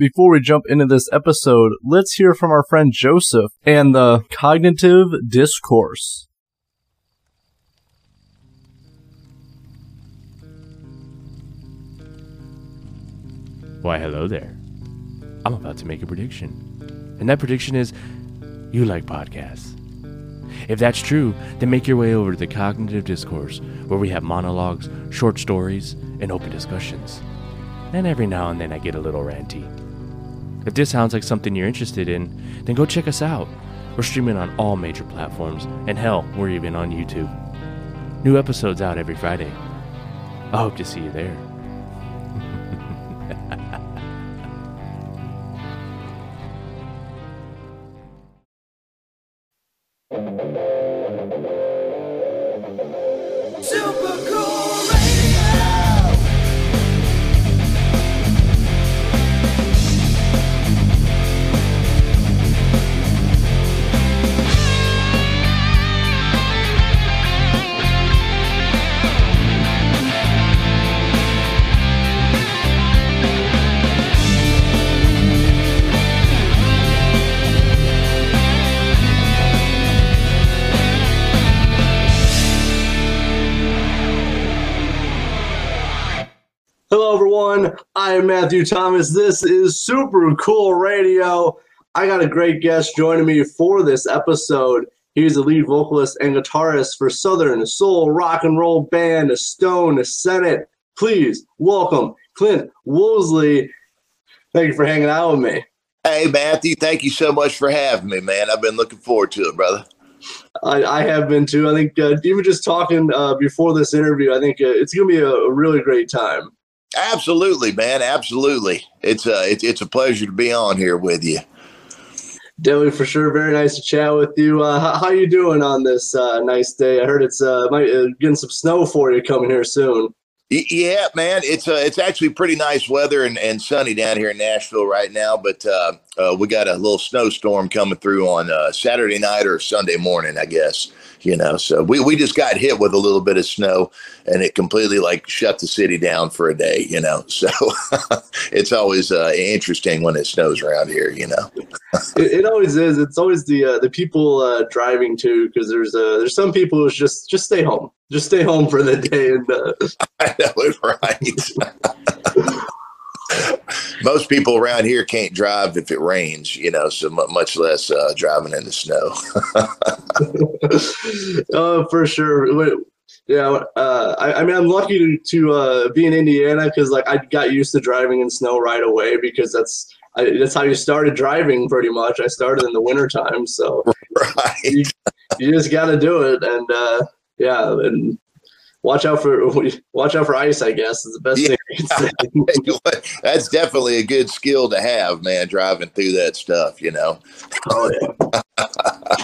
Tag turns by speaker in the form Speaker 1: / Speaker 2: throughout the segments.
Speaker 1: Before we jump into this episode, let's hear from our friend Joseph and the cognitive discourse.
Speaker 2: Why, hello there. I'm about to make a prediction. And that prediction is you like podcasts. If that's true, then make your way over to the Cognitive Discourse, where we have monologues, short stories, and open discussions. And every now and then I get a little ranty. If this sounds like something you're interested in, then go check us out. We're streaming on all major platforms, and hell, we're even on YouTube. New episodes out every Friday. I hope to see you there.
Speaker 3: Everyone. I am Matthew Thomas. This is Super Cool Radio. I got a great guest joining me for this episode. He's the lead vocalist and guitarist for Southern Soul Rock and Roll band Stone Senate. Please welcome Clint Woosley. Thank you for hanging out with me.
Speaker 4: Hey, Matthew, thank you so much for having me, man. I've been looking forward to it, brother.
Speaker 3: I, I have been too. I think uh, even just talking uh, before this interview, I think uh, it's going to be a, a really great time.
Speaker 4: Absolutely, man. Absolutely. It's a, it's, it's a pleasure to be on here with you.
Speaker 3: Definitely for sure. Very nice to chat with you. Uh, how, how you doing on this uh, nice day? I heard it's uh, might, uh, getting some snow for you coming here soon.
Speaker 4: Yeah, man. It's uh, it's actually pretty nice weather and, and sunny down here in Nashville right now. But uh, uh, we got a little snowstorm coming through on uh, Saturday night or Sunday morning, I guess. You know, so we, we just got hit with a little bit of snow, and it completely like shut the city down for a day. You know, so it's always uh, interesting when it snows around here. You know.
Speaker 3: it, it always is. It's always the uh, the people uh, driving too, because there's uh, there's some people who's just just stay home, just stay home for the day, and uh,
Speaker 4: I know it, right. Most people around here can't drive if it rains, you know, so mu- much less uh, driving in the snow.
Speaker 3: uh, for sure. Yeah, uh, I, I mean, I'm lucky to, to uh, be in Indiana because like I got used to driving in snow right away because that's I, that's how you started driving pretty much. I started in the wintertime, so
Speaker 4: right.
Speaker 3: you, you just got to do it, and uh, yeah, and watch out for watch out for ice. I guess is the best
Speaker 4: Yeah.
Speaker 3: thing I can say.
Speaker 4: That's definitely a good skill to have, man, driving through that stuff, you know.
Speaker 3: Oh yeah,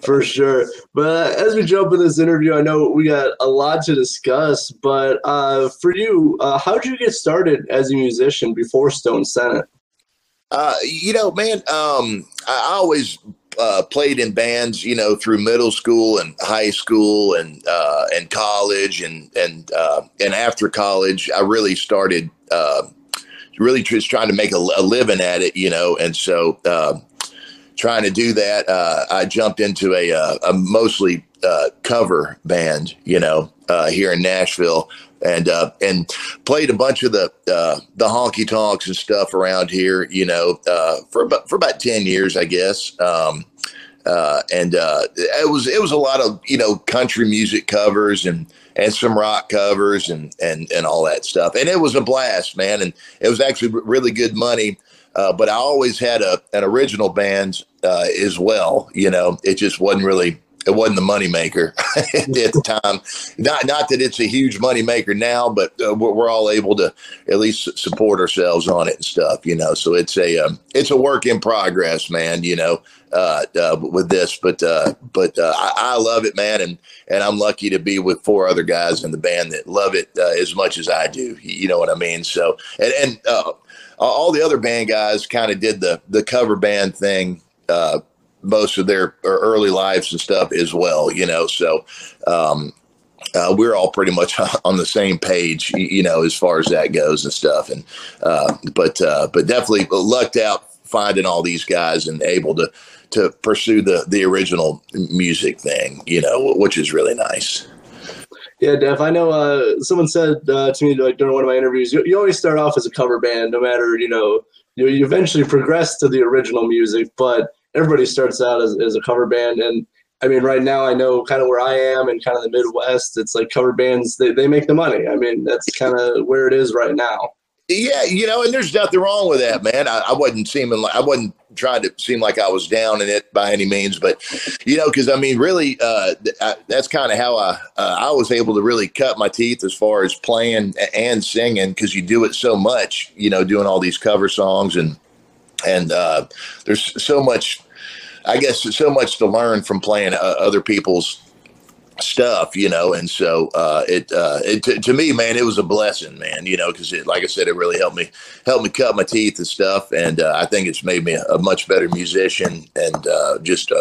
Speaker 3: for sure. But uh, as we jump in this interview, I know we got a lot to discuss. But uh, for you, uh, how did you get started as a musician before Stone Senate?
Speaker 4: Uh, you know, man, um, I always uh, played in bands, you know, through middle school and high school and uh, and college and and uh, and after college, I really started uh, really just trying to make a, a living at it, you know, and so uh, trying to do that, uh, I jumped into a, a mostly cover band, you know, uh, here in Nashville, and uh, and played a bunch of the uh, the honky tonks and stuff around here, you know, uh, for about for about ten years, I guess. Um, uh, and uh, it was it was a lot of you know country music covers and and some rock covers and and and all that stuff, and it was a blast, man. And it was actually really good money. But I always had a an original band as well. You know, it just wasn't really it wasn't the moneymaker at the time. Not not that it's a huge moneymaker now, but uh, we're, we're all able to at least support ourselves on it and stuff. You know, so it's a um, it's a work in progress, man. You know, uh, uh, with this, but uh, but uh, I, I love it, man, and and I'm lucky to be with four other guys in the band that love it uh, as much as I do. You know what I mean? So and and all the other band guys kind of did the the cover band thing uh, most of their early lives and stuff as well. You know, so um, uh, we're all pretty much on the same page, you know, as far as that goes and stuff. And uh, but uh, but definitely lucked out finding all these guys and able to to pursue the the original music thing, you know, which is really nice.
Speaker 3: Yeah, Def. I know. Uh, someone said uh, to me like during one of my interviews, you, you always start off as a cover band, no matter you know. You, you eventually progress to the original music, but everybody starts out as, as a cover band. And I mean, right now I know kind of where I am and kind of the Midwest. It's like cover bands they, they make the money. I mean, that's kind of where it is right now.
Speaker 4: Yeah, you know, and there's nothing wrong with that, man. I, I wasn't seeming like I wasn't trying to seem like I was down in it by any means, but you know, because I mean, really, uh, I, that's kind of how I uh, I was able to really cut my teeth as far as playing and singing because you do it so much, you know, doing all these cover songs and and uh, there's so much, I guess, so much to learn from playing uh, other people's stuff, you know, and so uh, it, uh, it to, me, man, it was a blessing, man, you know, because it, like I said, it really helped me helped me cut my teeth and stuff, and uh, I think it's made me a, much better musician and uh, just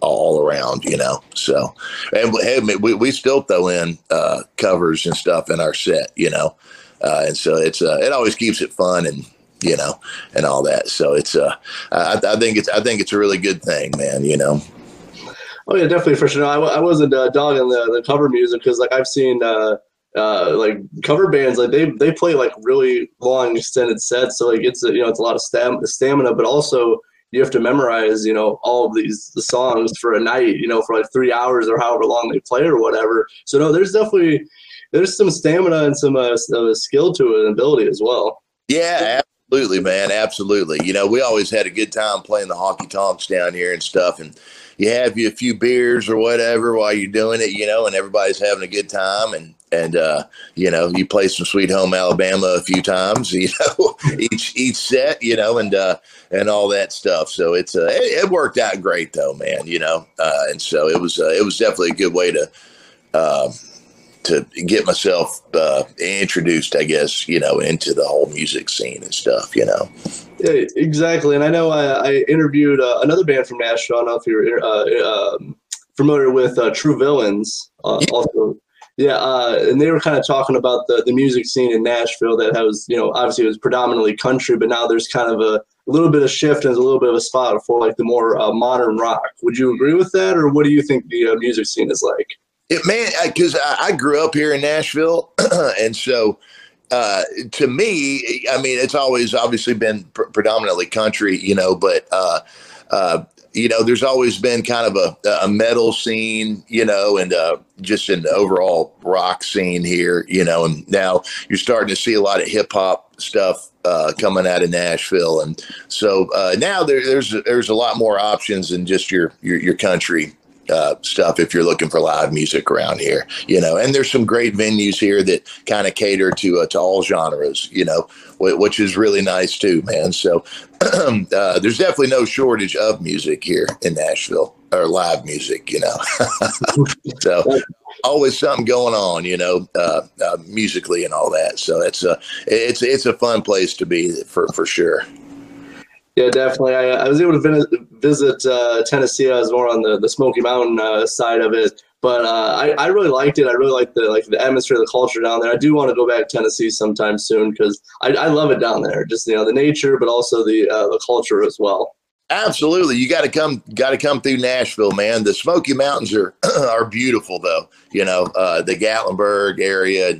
Speaker 4: all around, you know. So, and hey, we we still throw in covers and stuff in our set, you know, and so it's it always keeps it fun and you know and all that. So it's uh, I, I think it's I think it's a really good thing, man, you know.
Speaker 3: Oh yeah, definitely for sure. No, I, I wasn't uh, dogging the, the cover music because like I've seen uh, uh, like cover bands like they they play like really long extended sets, so like it's a, you know it's a lot of stam- stamina, but also you have to memorize you know all of these the songs for a night, you know, for like three hours or however long they play or whatever. So no, there's definitely there's some stamina and some uh, uh, skill to it and ability as well.
Speaker 4: Yeah, absolutely, man. Absolutely. You know, we always had a good time playing the honky tonks down here and stuff. And you have you a few beers or whatever while you're doing it, you know, and everybody's having a good time. And, and, uh, you know, you play some sweet home Alabama a few times, you know, each, each set, you know, and, uh, and all that stuff. So it's, uh, it, it worked out great though, man, you know? Uh, and so it was, uh, it was definitely a good way to, um, to get myself uh, introduced, I guess, you know, into the whole music scene and stuff, you know.
Speaker 3: Yeah, exactly. And I know I, I interviewed uh, another band from Nashville. I don't know if you're uh, um, familiar with uh, True Villains. Uh,
Speaker 4: Yeah.
Speaker 3: Also, yeah, uh, and they were kind of talking about the, the music scene in Nashville that has, you know, obviously it was predominantly country, but now there's kind of a, a little bit of shift and a little bit of a spot for like the more uh, modern rock. Would you agree with that, or what do you think the uh, music scene is like?
Speaker 4: It, man, because I, I grew up here in Nashville, and so uh, to me, I mean, it's always obviously been pr- predominantly country, you know, but uh, uh, you know, there's always been kind of a, a metal scene, you know, and uh, just an overall rock scene here, you know, and now you're starting to see a lot of hip hop stuff uh, coming out of Nashville, and so uh, now there, there's there's a lot more options than just your your, your country uh, stuff if you're looking for live music around here, you know. And there's some great venues here that kind of cater to uh, to all genres, you know, wh- which is really nice too, man. So uh, there's definitely no shortage of music here in Nashville or live music, you know. so always something going on, you know, uh, uh, musically and all that. So it's a it's it's a fun place to be for for sure.
Speaker 3: Yeah, definitely. I, I was able to visit, uh, Tennessee. I was more on the, the Smoky Mountain uh, side of it, but uh, I, I really liked it. I really liked the like the atmosphere, the culture down there. I do want to go back to Tennessee sometime soon because I, I love it down there. Just you know the nature, but also the uh, the culture as well.
Speaker 4: Absolutely, you got to come, got to come through Nashville, man. The Smoky Mountains are are beautiful, though. You know, uh, the Gatlinburg area,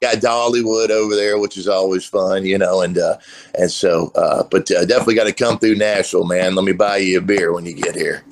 Speaker 4: got Dollywood over there, which is always fun. You know, and uh, and so, uh, but uh, definitely got to come through Nashville, man. Let me buy you a beer when you get here.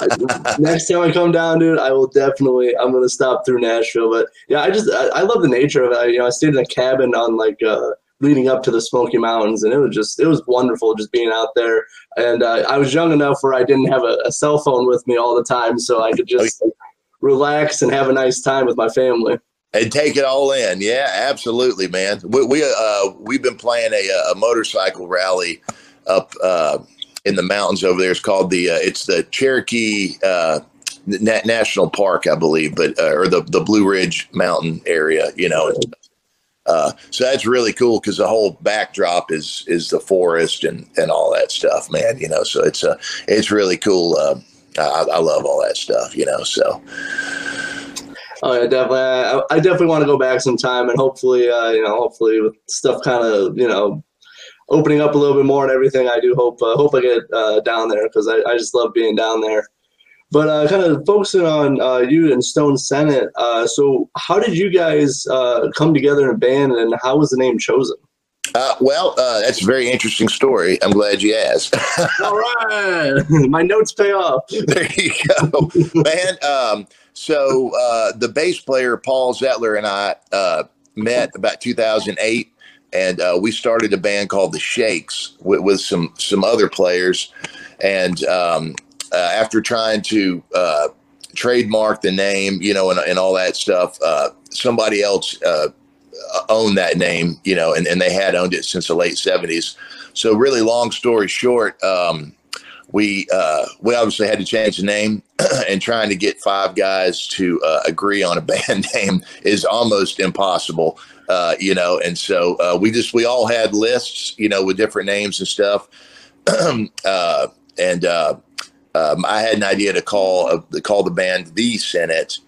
Speaker 3: Next time I come down, dude, I will definitely. I'm gonna stop through Nashville, but yeah, I just I, I love the nature of it. I, you know, I stayed in a cabin on like uh, leading up to the Smoky Mountains, and it was just it was wonderful just being out there. And uh, I was young enough where I didn't have a, a cell phone with me all the time, so I could just like, relax and have a nice time with my family.
Speaker 4: and take it all in. Yeah, absolutely, man. We, we uh we've been playing a, a motorcycle rally up uh, in the mountains over there. It's called the uh, it's the Cherokee uh, National Park, I believe, but uh, or the the Blue Ridge Mountain area. You know. Uh, so that's really cool because the whole backdrop is is the forest and and all that stuff, man. You know, so it's uh, it's really cool. Uh, I, I love all that stuff, you know. So
Speaker 3: Oh yeah, definitely. I, I definitely want to go back sometime, and hopefully, uh, you know, hopefully with stuff kind of, you know, opening up a little bit more and everything. I do hope uh, hope I get uh, down there because I, I just love being down there. But uh, kind of focusing on uh, you and Stone Senate. Uh, so, how did you guys uh, come together in a band, and how was the name chosen?
Speaker 4: Uh, well, uh, that's a very interesting story. I'm glad you asked.
Speaker 3: All right, my notes pay off.
Speaker 4: there you go, man. Um, so uh, the bass player Paul Zettler and I uh, met about 2008, and uh, we started a band called the Shakes with, with some some other players. And um, uh, after trying to uh, trademark the name, you know, and, and all that stuff, uh, somebody else uh, owned that name, you know, and, and they had owned it since the late 70s. So, really, long story short, um, we uh, we obviously had to change the name, and trying to get five guys to uh, agree on a band name is almost impossible, uh, you know. And so uh, we just we all had lists, you know, with different names and stuff. uh, and um, I had an idea to call uh, call the band the Senate,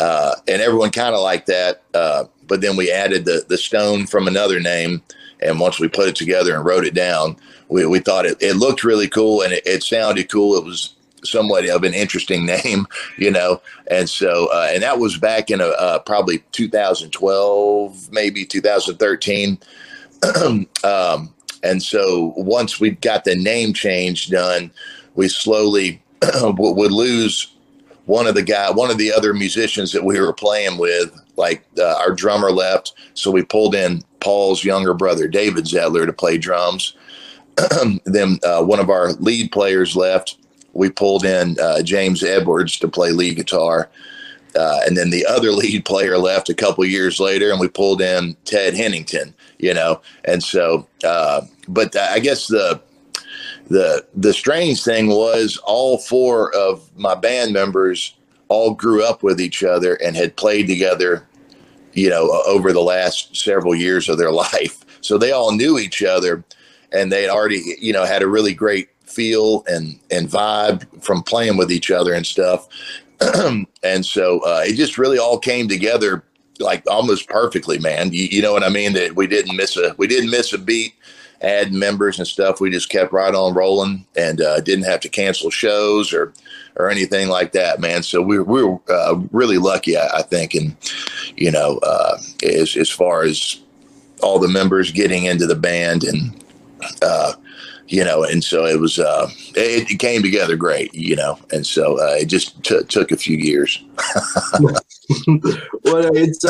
Speaker 4: uh, and everyone kind of liked that. Uh, but then we added the the Stone from another name, and once we put it together and wrote it down, we, we thought it, it looked really cool and it, it sounded cool. It was somewhat of an interesting name, you know, and so uh, and that was back in a, uh, probably 2012, maybe 2013. um, and so once we got the name change done, we slowly would lose one of the guy, one of the other musicians that we were playing with. Like uh, our drummer left, so we pulled in Paul's younger brother, David Zettler, to play drums. then uh, one of our lead players left. We pulled in uh, James Edwards to play lead guitar. Uh, and then the other lead player left a couple years later, and we pulled in Ted Hennington. You know, and so, uh, but I guess the the the strange thing was all four of my band members all grew up with each other and had played together, you know, over the last several years of their life. So they all knew each other, and they had already, you know, had a really great feel and and vibe from playing with each other and stuff. and so uh, it just really all came together like almost perfectly, man. You, you know what I mean? That we didn't miss a we didn't miss a beat, add members and stuff. We just kept right on rolling and uh, didn't have to cancel shows or or anything like that, man. So we, we were uh, really lucky, I, I think, and you know, uh, as as far as all the members getting into the band and uh, you know, and so it was, uh, it, it came together great, you know, and so uh, it just t- took a few years.
Speaker 3: well, it's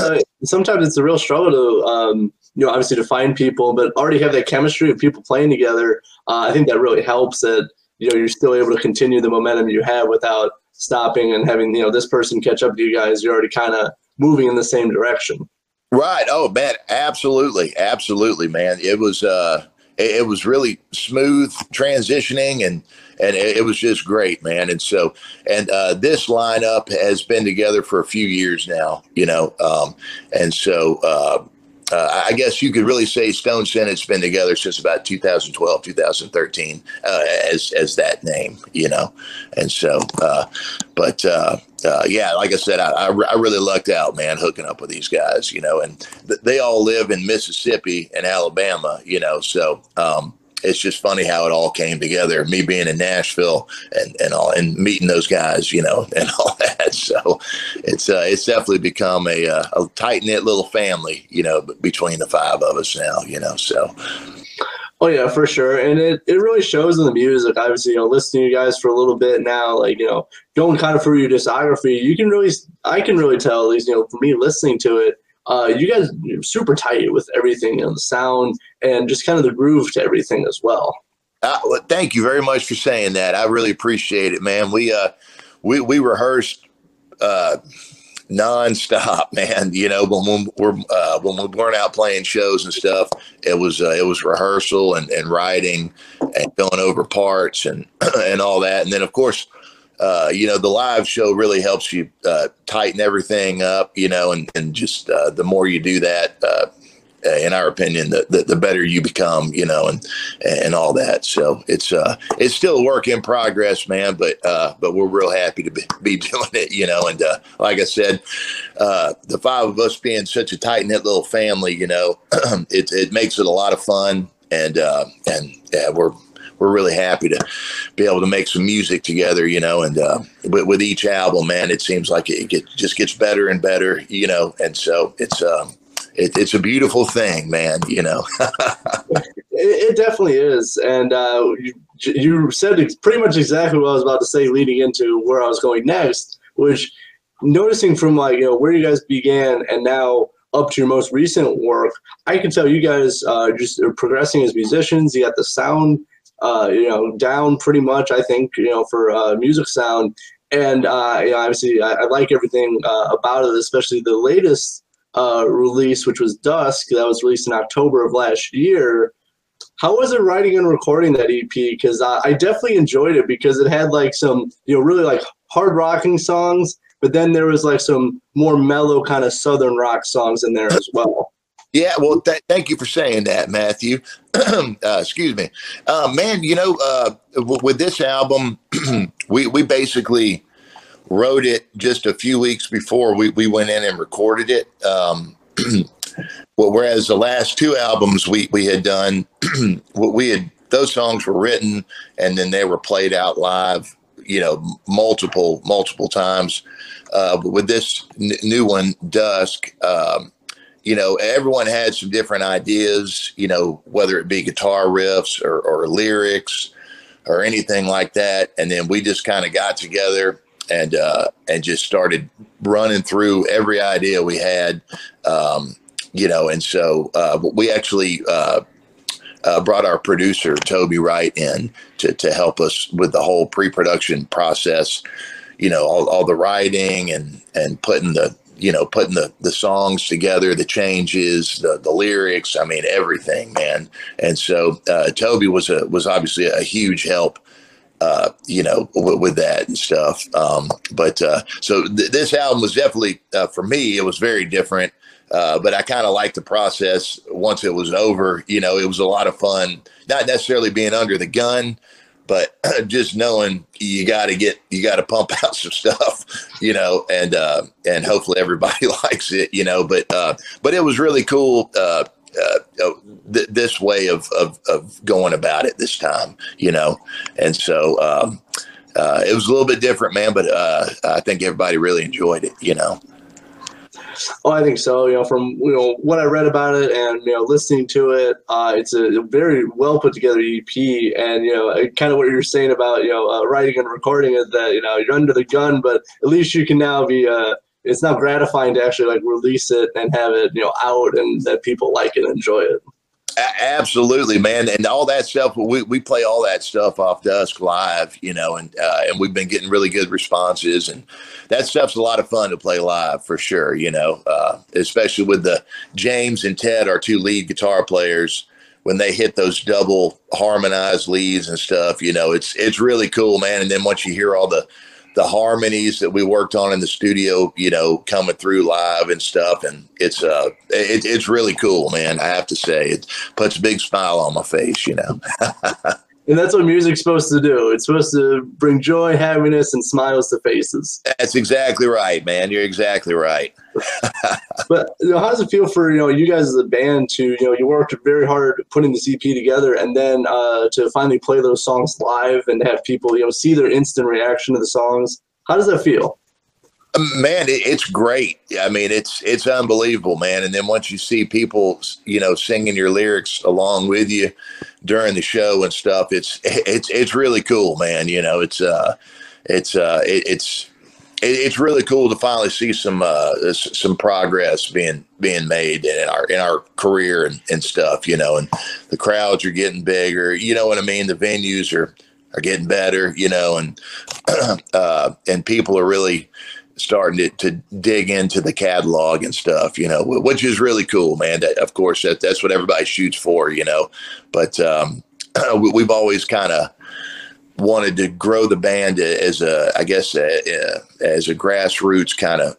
Speaker 3: sometimes it's a real struggle to, um, you know, obviously to find people, but already have that chemistry of people playing together. Uh, I think that really helps that you know you're still able to continue the momentum you have without stopping and having you know this person catch up to you guys. You're already kind of moving in the same direction.
Speaker 4: Right. Oh man, absolutely, absolutely, man. It was uh it, it was really smooth transitioning and and it, it was just great, man. And so and uh this lineup has been together for a few years now, you know. Um and so uh uh, I guess you could really say Stone Senate's been together since about 2012, 2013, uh, as as that name, you know, and so, uh, but uh, uh, yeah, like I said, I, I, I really lucked out, man, hooking up with these guys, you know, and th- they all live in Mississippi and Alabama, you know, so um, it's just funny how it all came together. Me being in Nashville and, and all and meeting those guys, you know, and all that. So it's uh, it's definitely become a, uh, a tight knit little family, you know, between the five of us now, you know. So
Speaker 3: Oh yeah, for sure, and it, it really shows in the music. Obviously, you know, listening to you guys for a little bit now, like you know, going kind of through your discography, you can really, I can really tell, at least you know, for me listening to it, uh, you guys are super tight with everything, you know, the sound and just kind of the groove to everything as well.
Speaker 4: Uh, well, thank you very much for saying that. I really appreciate it, man. We uh, we we rehearsed uh, nonstop, man. You know, when, we're uh, when we weren't out playing shows and stuff, it was uh, it was rehearsal and, and writing and going over parts and and all that. And then of course, uh, you know, the live show really helps you uh, tighten everything up. You know, and and just uh, the more you do that, uh, in our opinion, the, the, the better you become, you know, and and all that. So it's uh it's still a work in progress, man. But uh, but we're real happy to be, be doing it, you know. And uh, like I said, uh, the five of us being such a tight knit little family, you know, it it makes it a lot of fun, and uh, and yeah, we're we're really happy to be able to make some music together, you know. And uh, with, with each album, man, it seems like it get, just gets better and better, you know. And so it's um, it, it's a beautiful thing, man. You know.
Speaker 3: It, it definitely is, and uh, you, you said pretty much exactly what I was about to say, leading into where I was going next. Which, noticing from like you know where you guys began and now up to your most recent work, I can tell you guys uh, just are progressing as musicians. You got the sound, uh, you know, down pretty much. I think you know for uh, music sound, and uh, you know, obviously I, I like everything uh, about it, especially the latest uh, release, which was Dusk, that was released in October of last year. How was it writing and recording that EP? Because I, I definitely enjoyed it because it had like some, you know, really like hard rocking songs, but then there was like some more mellow kind of southern rock songs in there as well.
Speaker 4: Yeah, well, th- thank you for saying that, Matthew. uh, excuse me, uh, man. You know, uh, w- with this album, we we basically wrote it just a few weeks before we, we went in and recorded it. Um, well, whereas the last two albums we we had done, what we had those songs were written and then they were played out live. You know, multiple multiple times. Uh, with this n- new one, Dusk. Um, you know, everyone had some different ideas, you know, whether it be guitar riffs or, or lyrics or anything like that. And then we just kind of got together and uh, and just started running through every idea we had, um, you know. And so uh, we actually uh, uh, brought our producer Toby Wright in to to help us with the whole pre-production process, you know, all, all the writing and and putting the you know, putting the, the songs together, the changes, the, the lyrics, I mean, everything, man. And so uh, Toby was a was obviously a huge help, uh, you know, w- with that and stuff. Um, but uh, so th- this album was definitely uh, for me, it was very different. Uh, but I kind of liked the process once it was over. You know, it was a lot of fun, not necessarily being under the gun, but just knowing you got to get you got to pump out some stuff you know and uh and hopefully everybody likes it you know but uh but it was really cool uh uh, uh, th- this way of, of of going about it this time, you know, and so um, uh, it was a little bit different, man. But uh, I think everybody really enjoyed it, you know.
Speaker 3: Oh, I think so. You know, from you know what I read about it and you know listening to it, uh, it's a very well put together EP. And you know, kind of what you're saying about you know uh, writing and recording it that you know you're under the gun, but at least you can now be. It's not gratifying to actually like release it and have it you know out and that people like it and enjoy it.
Speaker 4: Absolutely, man, and all that stuff. We, we play all that stuff off Dusk live, you know, and uh, and we've been getting really good responses, and that stuff's a lot of fun to play live for sure. You know, uh, especially with the James and Ted, our two lead guitar players, when they hit those double harmonized leads and stuff. You know, it's it's really cool, man. And then once you hear all the the harmonies that we worked on in the studio, you know, coming through live and stuff. And it's uh, it, it's really cool, man. I have to say, it puts a big smile on my face, you know.
Speaker 3: And that's what music's supposed to do. It's supposed to bring joy, happiness, and smiles to faces.
Speaker 4: That's exactly right, man. You're exactly right.
Speaker 3: But you know, how does it feel for you know you guys as a band to you know you worked very hard putting this EP together, and then uh, to finally play those songs live and have people you know see their instant reaction to the songs? How does that feel?
Speaker 4: man it, it's great i mean it's it's unbelievable man and then once you see people you know singing your lyrics along with you during the show and stuff it's it's it's really cool man you know it's uh it's uh it, it's it, it's really cool to finally see some uh some progress being being made in our in our career and, and stuff you know and the crowds are getting bigger you know what i mean the venues are are getting better you know and uh and people are really starting to, to dig into the catalog and stuff, you know, which is really cool, man. That, of course, that, that's what everybody shoots for, you know. But um, we, we've always kind of wanted to grow the band as a, I guess, a, a, as a grassroots kind of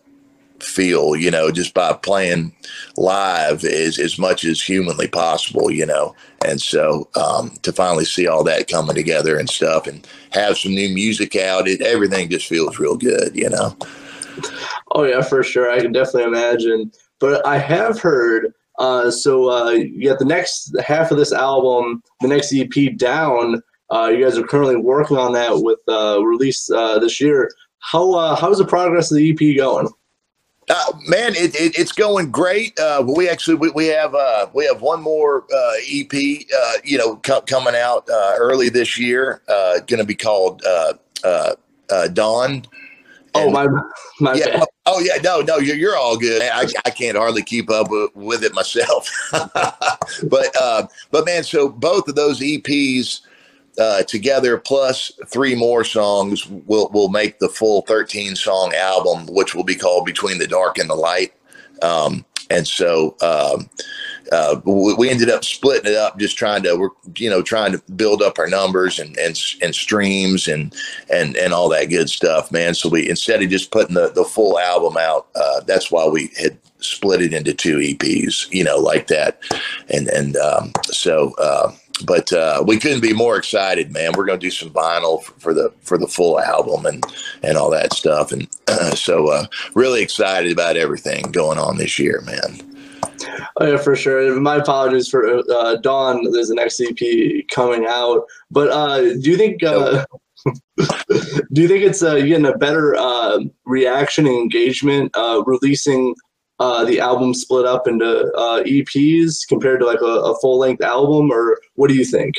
Speaker 4: feel, you know, just by playing live as, as much as humanly possible, you know. And so um, to finally see all that coming together and stuff and have some new music out, it everything just feels real good, you know.
Speaker 3: Oh yeah, for sure. I can definitely imagine. But I have heard. Uh, so uh, you got the next half of this album, the next EP down. Uh, you guys are currently working on that with uh, release uh, this year. How uh, how's the progress of the EP going?
Speaker 4: Uh, man, it, it, it's going great. Uh, we actually we, we have uh, we have one more uh, EP, uh, you know, co- coming out uh, early this year. Uh, going to be called uh, uh, uh, Dawn.
Speaker 3: Oh my my
Speaker 4: yeah.
Speaker 3: bad.
Speaker 4: Oh yeah. No, no, you're, you're all good. I, I can't hardly keep up with, with it myself. but uh, but man, so both of those EPs uh, together plus three more songs will will make the full 13 song album, which will be called Between the Dark and the Light. Um, and so um, uh, we, ended up splitting it up, just trying to, we're, you know, trying to build up our numbers and, and, and streams and, and, and all that good stuff, man. So we, instead of just putting the, the full album out, uh, that's why we had split it into two EPs, you know, like that. And, and, um, so, uh, but uh, we couldn't be more excited, man. We're going to do some vinyl for, for the for the full album and and all that stuff, and so uh, really excited about everything going on this year, man.
Speaker 3: Oh yeah, for sure. My apologies for uh, Dawn. There's an EP coming out, but uh, do you think? Uh, do you think it's uh, getting a better uh, reaction and engagement uh, releasing uh, the album split up into uh, EPs compared to like a, a full length album, or what do you think?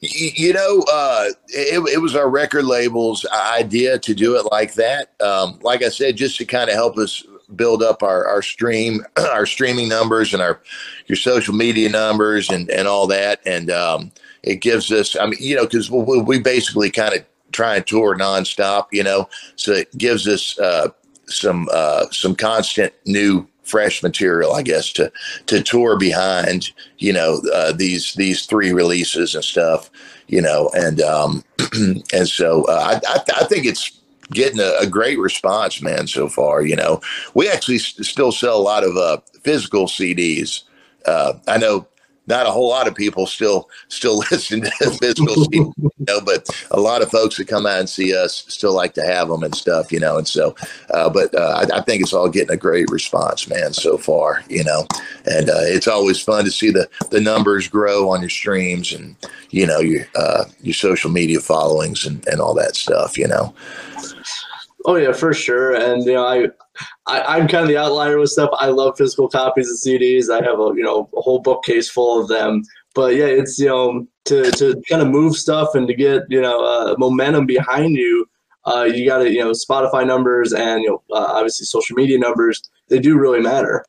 Speaker 4: You know, uh, it, it was our record label's idea to do it like that. Um, like I said, just to kind of help us build up our, our stream, our streaming numbers and our your social media numbers and and all that. And um, it gives us, I mean, you know, because we, we basically kind of try and tour nonstop, you know, so it gives us uh, some uh, some constant new fresh material, I guess, to to tour behind, you know, uh, these these three releases and stuff, you know, and um, and so uh, I, I I think it's getting a, a great response, man, so far. You know, we actually still sell a lot of uh, physical CDs. Uh, I know not a whole lot of people still still listen to the physical you know, but a lot of folks that come out and see us still like to have them and stuff, you know. And so, uh, but uh, I, I think it's all getting a great response, man, so far, you know. And uh, it's always fun to see the the numbers grow on your streams and you know your uh, your social media followings and, and all that stuff, you know.
Speaker 3: Oh yeah, for sure. And you know, I, I I'm kind of the outlier with stuff. I love physical copies of CDs. I have a you know a whole bookcase full of them. But yeah, it's you know to to kind of move stuff and to get you know uh, momentum behind you. Uh, you got to you know Spotify numbers and you know uh, obviously social media numbers. They do really matter.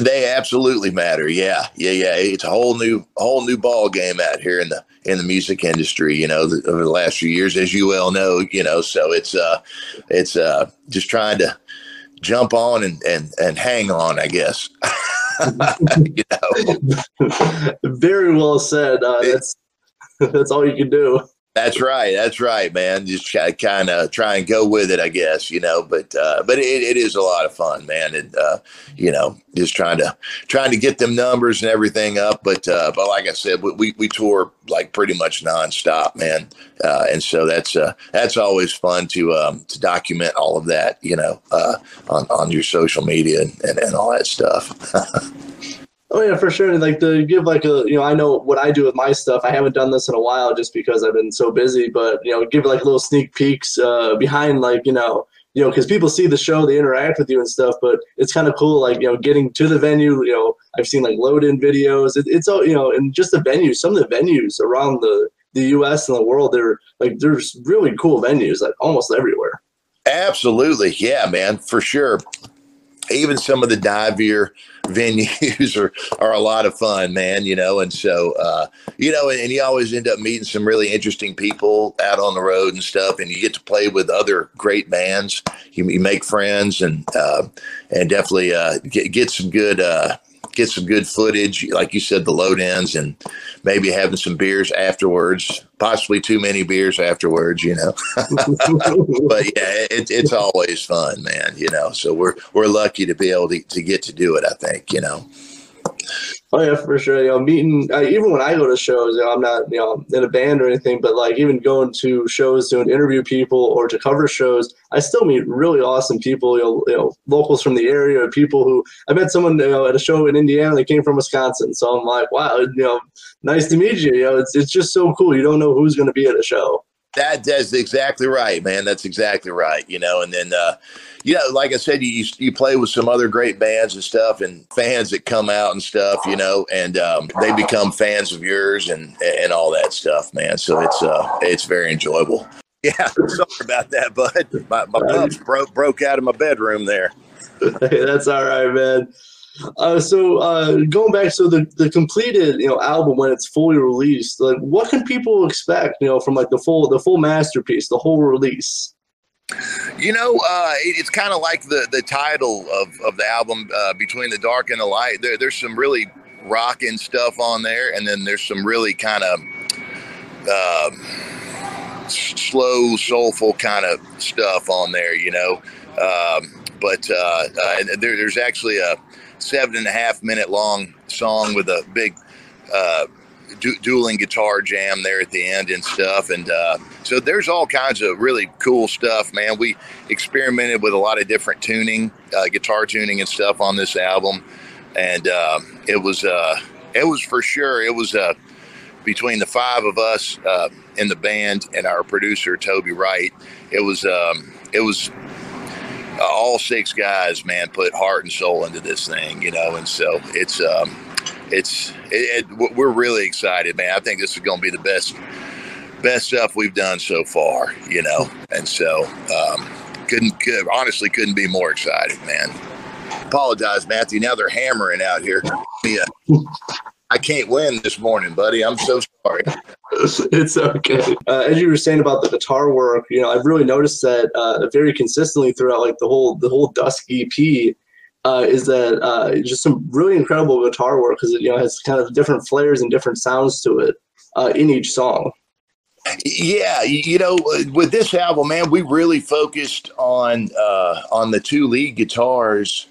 Speaker 4: They absolutely matter. Yeah, yeah, yeah. It's a whole new, whole new ball game out here in the in the music industry. You know, the, over the last few years, as you well know. You know, so it's uh, it's uh, just trying to jump on and and and hang on. I guess. you know,
Speaker 3: Very well said. Uh, that's that's all you can do.
Speaker 4: That's right. That's right, man. Just kind of try and go with it, I guess. You know, but uh, but it, it is a lot of fun, man. And uh, you know, just trying to trying to get them numbers and everything up. But uh, but like I said, we we, tour like pretty much nonstop, man. Uh, and so that's uh, that's always fun to um, to document all of that, you know, uh, on on your social media and, and, and all that stuff.
Speaker 3: Oh yeah, for sure. Like to give like a you know, I know what I do with my stuff. I haven't done this in a while just because I've been so busy. But you know, give like little sneak peeks uh, behind like you know, you know, because people see the show, they interact with you and stuff. But it's kind of cool, like you know, getting to the venue. You know, I've seen like load-in videos. It, it's all you know, and just the venues. Some of the venues around the the U.S. and the world, they're like there's really cool venues like almost everywhere.
Speaker 4: Absolutely. Yeah, man, for sure. Even some of the divier venues are, are a lot of fun, man, you know, and so, uh, you know, and, and you always end up meeting some really interesting people out on the road and stuff, and you get to play with other great bands. You, you make friends and, uh, and definitely, uh, get, get some good, uh, get some good footage, like you said, the load ins, and maybe having some beers afterwards. Possibly too many beers afterwards, you know. but yeah, it, it's always fun, man. You know, so we're we're lucky to be able to, to get to do it. I think, you know.
Speaker 3: Oh yeah, for sure. You know, meeting even when I go to shows, you know, I'm not you know in a band or anything, but like even going to shows to interview people or to cover shows, I still meet really awesome people. You know, you know locals from the area, people who I met someone you know at a show in Indiana that came from Wisconsin. So I'm like, wow, you know, nice to meet you. You know, it's it's just so cool. You don't know who's going to be at a show.
Speaker 4: That that's exactly right, man. That's exactly right. You know, and then uh, you know, like I said, you you play with some other great bands and stuff, and fans that come out and stuff, you know, and um, they become fans of yours and and all that stuff, man. So it's uh it's very enjoyable. Yeah, sorry about that, bud. My my pups broke broke out of my bedroom there.
Speaker 3: Hey, that's all right, man. Uh, so uh, going back, so the, the completed you know album when it's fully released, like what can people expect you know from like the full the full masterpiece, the whole release?
Speaker 4: You know, uh, it, it's kind of like the the title of, of the album, uh, "Between the Dark and the Light." There, there's some really rocking stuff on there, and then there's some really kind of uh, slow, soulful kind of stuff on there. You know, um, but uh, uh, there, there's actually a seven and a half minute long song with a big uh, du- dueling guitar jam there at the end and stuff. And so there's all kinds of really cool stuff, man. We experimented with a lot of different tuning, uh, guitar tuning and stuff on this album, and uh, it was uh, it was for sure it was uh, between the five of us uh, in the band and our producer Toby Wright. It was um, it was uh, all six guys, man, put heart and soul into this thing, you know, and so it's um, it's it, it, we're really excited, man. I think this is going to be the best best stuff we've done so far, you know, and so um, couldn't could, honestly couldn't be more excited, man. Apologize, Matthew. Now they're hammering out here. Yeah. I can't win this morning, buddy. I'm so sorry.
Speaker 3: it's okay. Uh, as you were saying about the guitar work, you know, I've really noticed that uh, very consistently throughout like the whole the whole Dusk EP. Uh, is that uh, just some really incredible guitar work because it you know has kind of different flares and different sounds to it uh, in each song.
Speaker 4: Yeah, you know, with this album, man, we really focused on uh, on the two lead guitars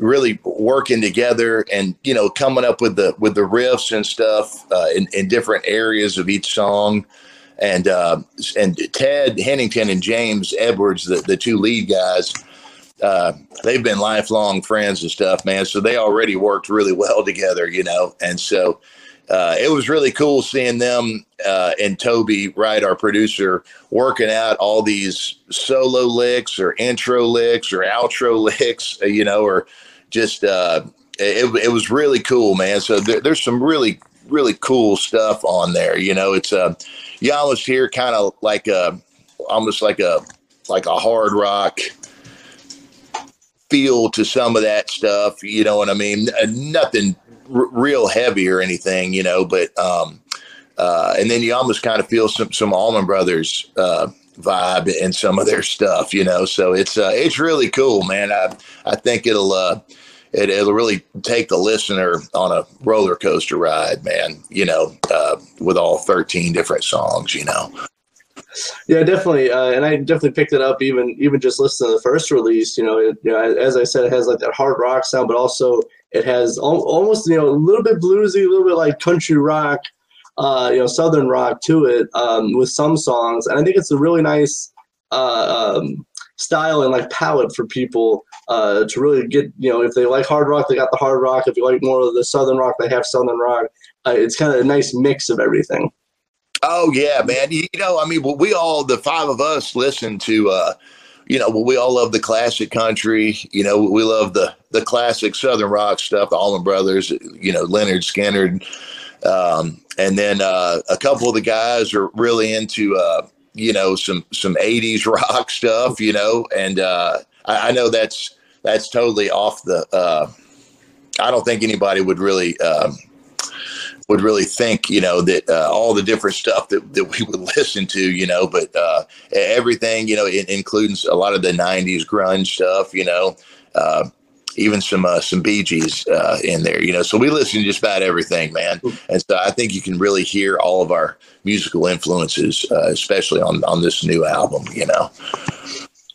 Speaker 4: really working together and you know coming up with the with the riffs and stuff uh, in, in different areas of each song. And uh, and ted hennington and james edwards the, the two lead guys uh, they've been lifelong friends and stuff man. So they already worked really well together you know? And so uh, it was really cool seeing them uh, and Toby Wright, our producer, working out all these solo licks or intro licks or outro licks, uh, you know, or just uh, it, it was really cool, man. So there, there's some really really cool stuff on there. You know, it's uh, you almost hear kind of like a almost like a like a hard rock feel to some of that stuff. You know what I mean? Nothing real heavy or anything, you know, but um, uh, and then you almost kind of feel some some Allman Brothers uh, vibe in some of their stuff, you know. So it's uh, it's really cool, man. I I think it'll uh, it, it'll really take the listener on a roller coaster ride, man. You know, uh, with all thirteen different songs, you know.
Speaker 3: Yeah, definitely, uh, and I definitely picked it up even even just listening to the first release. You know, it, you know, as I said, it has like that hard rock sound, but also it has al- almost you know a little bit bluesy, a little bit like country rock, uh, you know, southern rock to it um, with some songs, and I think it's a really nice uh, um, style and like palette for people uh, to really get you know if they like hard rock, they got the hard rock. If you like more of the southern rock, they have southern rock. Uh, it's kind of a nice mix of everything.
Speaker 4: Oh yeah, man. You, you know, I mean, we all the five of us listen to. You know, we all love the classic country. You know, we love the the classic southern rock stuff. The Allman Brothers, you know, Lynyrd Skynyrd, um, and then uh, a couple of the guys are really into uh, you know some some '80s rock stuff. You know, and uh, I, I know that's that's totally off the. Uh, I don't think anybody would really. Um, would really think, you know, that uh, all the different stuff that, that we would listen to, you know, but uh, everything, you know, it includes a lot of the 90s grunge stuff, you know, uh, even some uh, some Bee Gees uh, in there. You know, so we listen to just about everything, man. And so I think you can really hear all of our musical influences, uh, especially on on this new album. You know.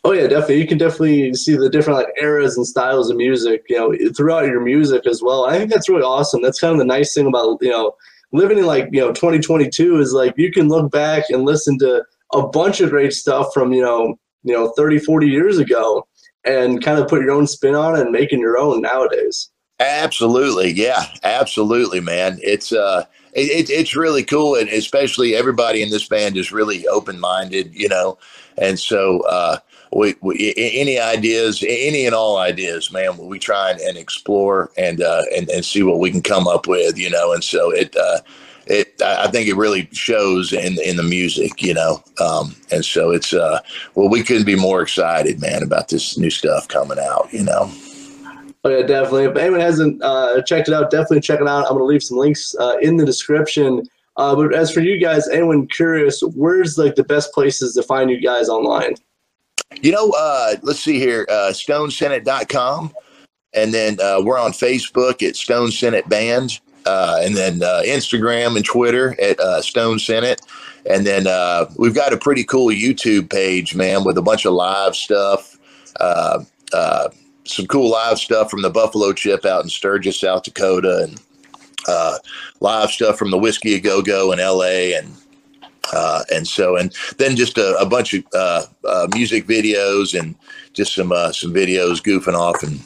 Speaker 3: Oh yeah, definitely. You can definitely see the different like eras and styles of music, you know, throughout your music as well. I think that's really awesome. That's kind of the nice thing about you know living in like you know 2022 is like you can look back and listen to a bunch of great stuff from you know you know 30 40 years ago and kind of put your own spin on it and making your own nowadays
Speaker 4: Absolutely, yeah, absolutely, man. It's uh, it, it, it's really cool, and especially everybody in this band is really open minded, you know, and so uh, we, we any ideas, any and all ideas, man, we try and, explore and uh, and and see what we can come up with, you know, and so it. Uh, it, I think it really shows in in the music, you know, um, and so it's uh, well, we couldn't be more excited, man, about this new stuff coming out, you know.
Speaker 3: Oh yeah, definitely. If anyone hasn't uh, checked it out, definitely check it out. I'm going to leave some links uh, in the description. Uh, but as for you guys, anyone curious, where's like the best places to find you guys online?
Speaker 4: You know, uh, let's see here, uh, stonesenate.com. And then uh, we're on Facebook at Stone Senate Band. Uh, and then uh, Instagram and Twitter at uh, Stone Senate. And then uh, we've got a pretty cool YouTube page, man, with a bunch of live stuff. Uh, uh, some cool live stuff from the Buffalo Chip out in Sturgis, South Dakota, and live stuff from the Whiskey a Go Go in LA, and uh, and so and then just a, a bunch of uh, uh, music videos and just some uh, some videos goofing off and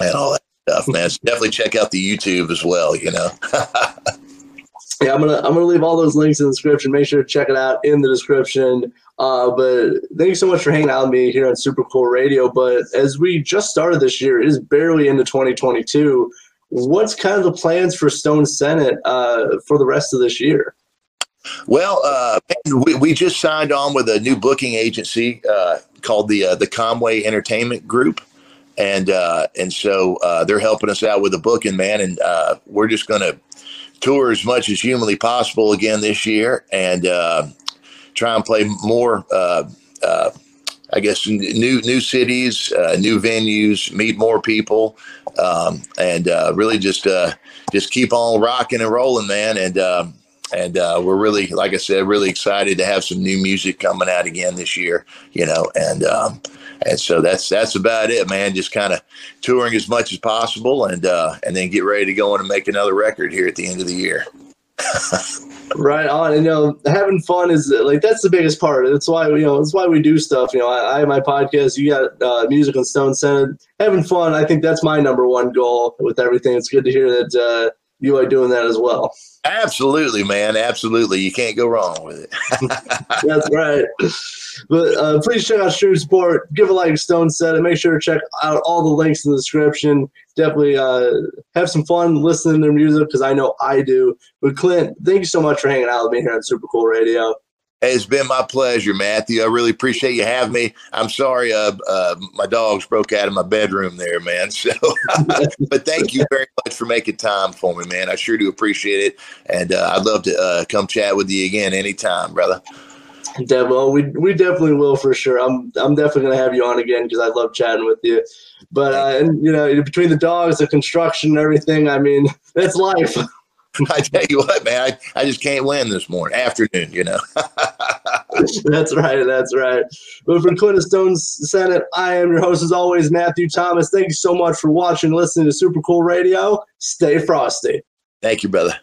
Speaker 4: and all that stuff, man. So definitely check out the YouTube as well. You know.
Speaker 3: Yeah, I'm gonna I'm gonna leave all those links in the description. Make sure to check it out in the description. Uh, but thank you so much for hanging out with me here on Super Cool Radio. But as we just started this year, it is barely into 2022. What's kind of the plans for Stone Senate uh, for the rest of this year?
Speaker 4: Well, uh, we, we just signed on with a new booking agency uh, called the uh, the Conway Entertainment Group, and uh, and so uh, they're helping us out with the booking, man. And uh, we're just going to tour as much as humanly possible again this year, and try and play more. I guess new new cities, new venues, meet more people, um, and really just just keep on rocking and rolling, man. And um, and uh, we're really, like I said, really excited to have some new music coming out again this year. You know, and um, and so that's that's about it, man. Just kind of touring as much as possible, and uh, and then get ready to go and make another record here at the end of the year.
Speaker 3: Right on, and you know, having fun is like that's the biggest part. That's why you know that's why we do stuff. You know, I, I have my podcast. You got uh, music on Stone Senate. Having fun, I think that's my number one goal with everything. It's good to hear that uh, you are doing that as well.
Speaker 4: Absolutely, man. Absolutely, you can't go wrong with it.
Speaker 3: That's right. But uh, please check out Stream Support. Give a like Stone Senate and make sure to check out all the links in the description. Definitely uh, have some fun listening to their music because I know I do. But Clint, thank you so much for hanging out with me here on Super Cool Radio.
Speaker 4: It's been my pleasure, Matthew. I really appreciate you having me. I'm sorry, uh, uh, my dogs broke out of my bedroom there, man. So, but thank you very much for making time for me, man. I sure do appreciate it, and uh, I'd love to uh, come chat with you again anytime, brother.
Speaker 3: Dev, well, we we definitely will for sure. I'm I'm definitely gonna have you on again because I love chatting with you. But uh, and you know, between the dogs, the construction, and everything, I mean, that's life.
Speaker 4: I tell you what, man, I, I just can't win this morning, afternoon, you know.
Speaker 3: that's right. That's right. But for Clinton Stone's Senate, I am your host as always, Matthew Thomas. Thank you so much for watching, and listening to Super Cool Radio. Stay frosty.
Speaker 4: Thank you, brother.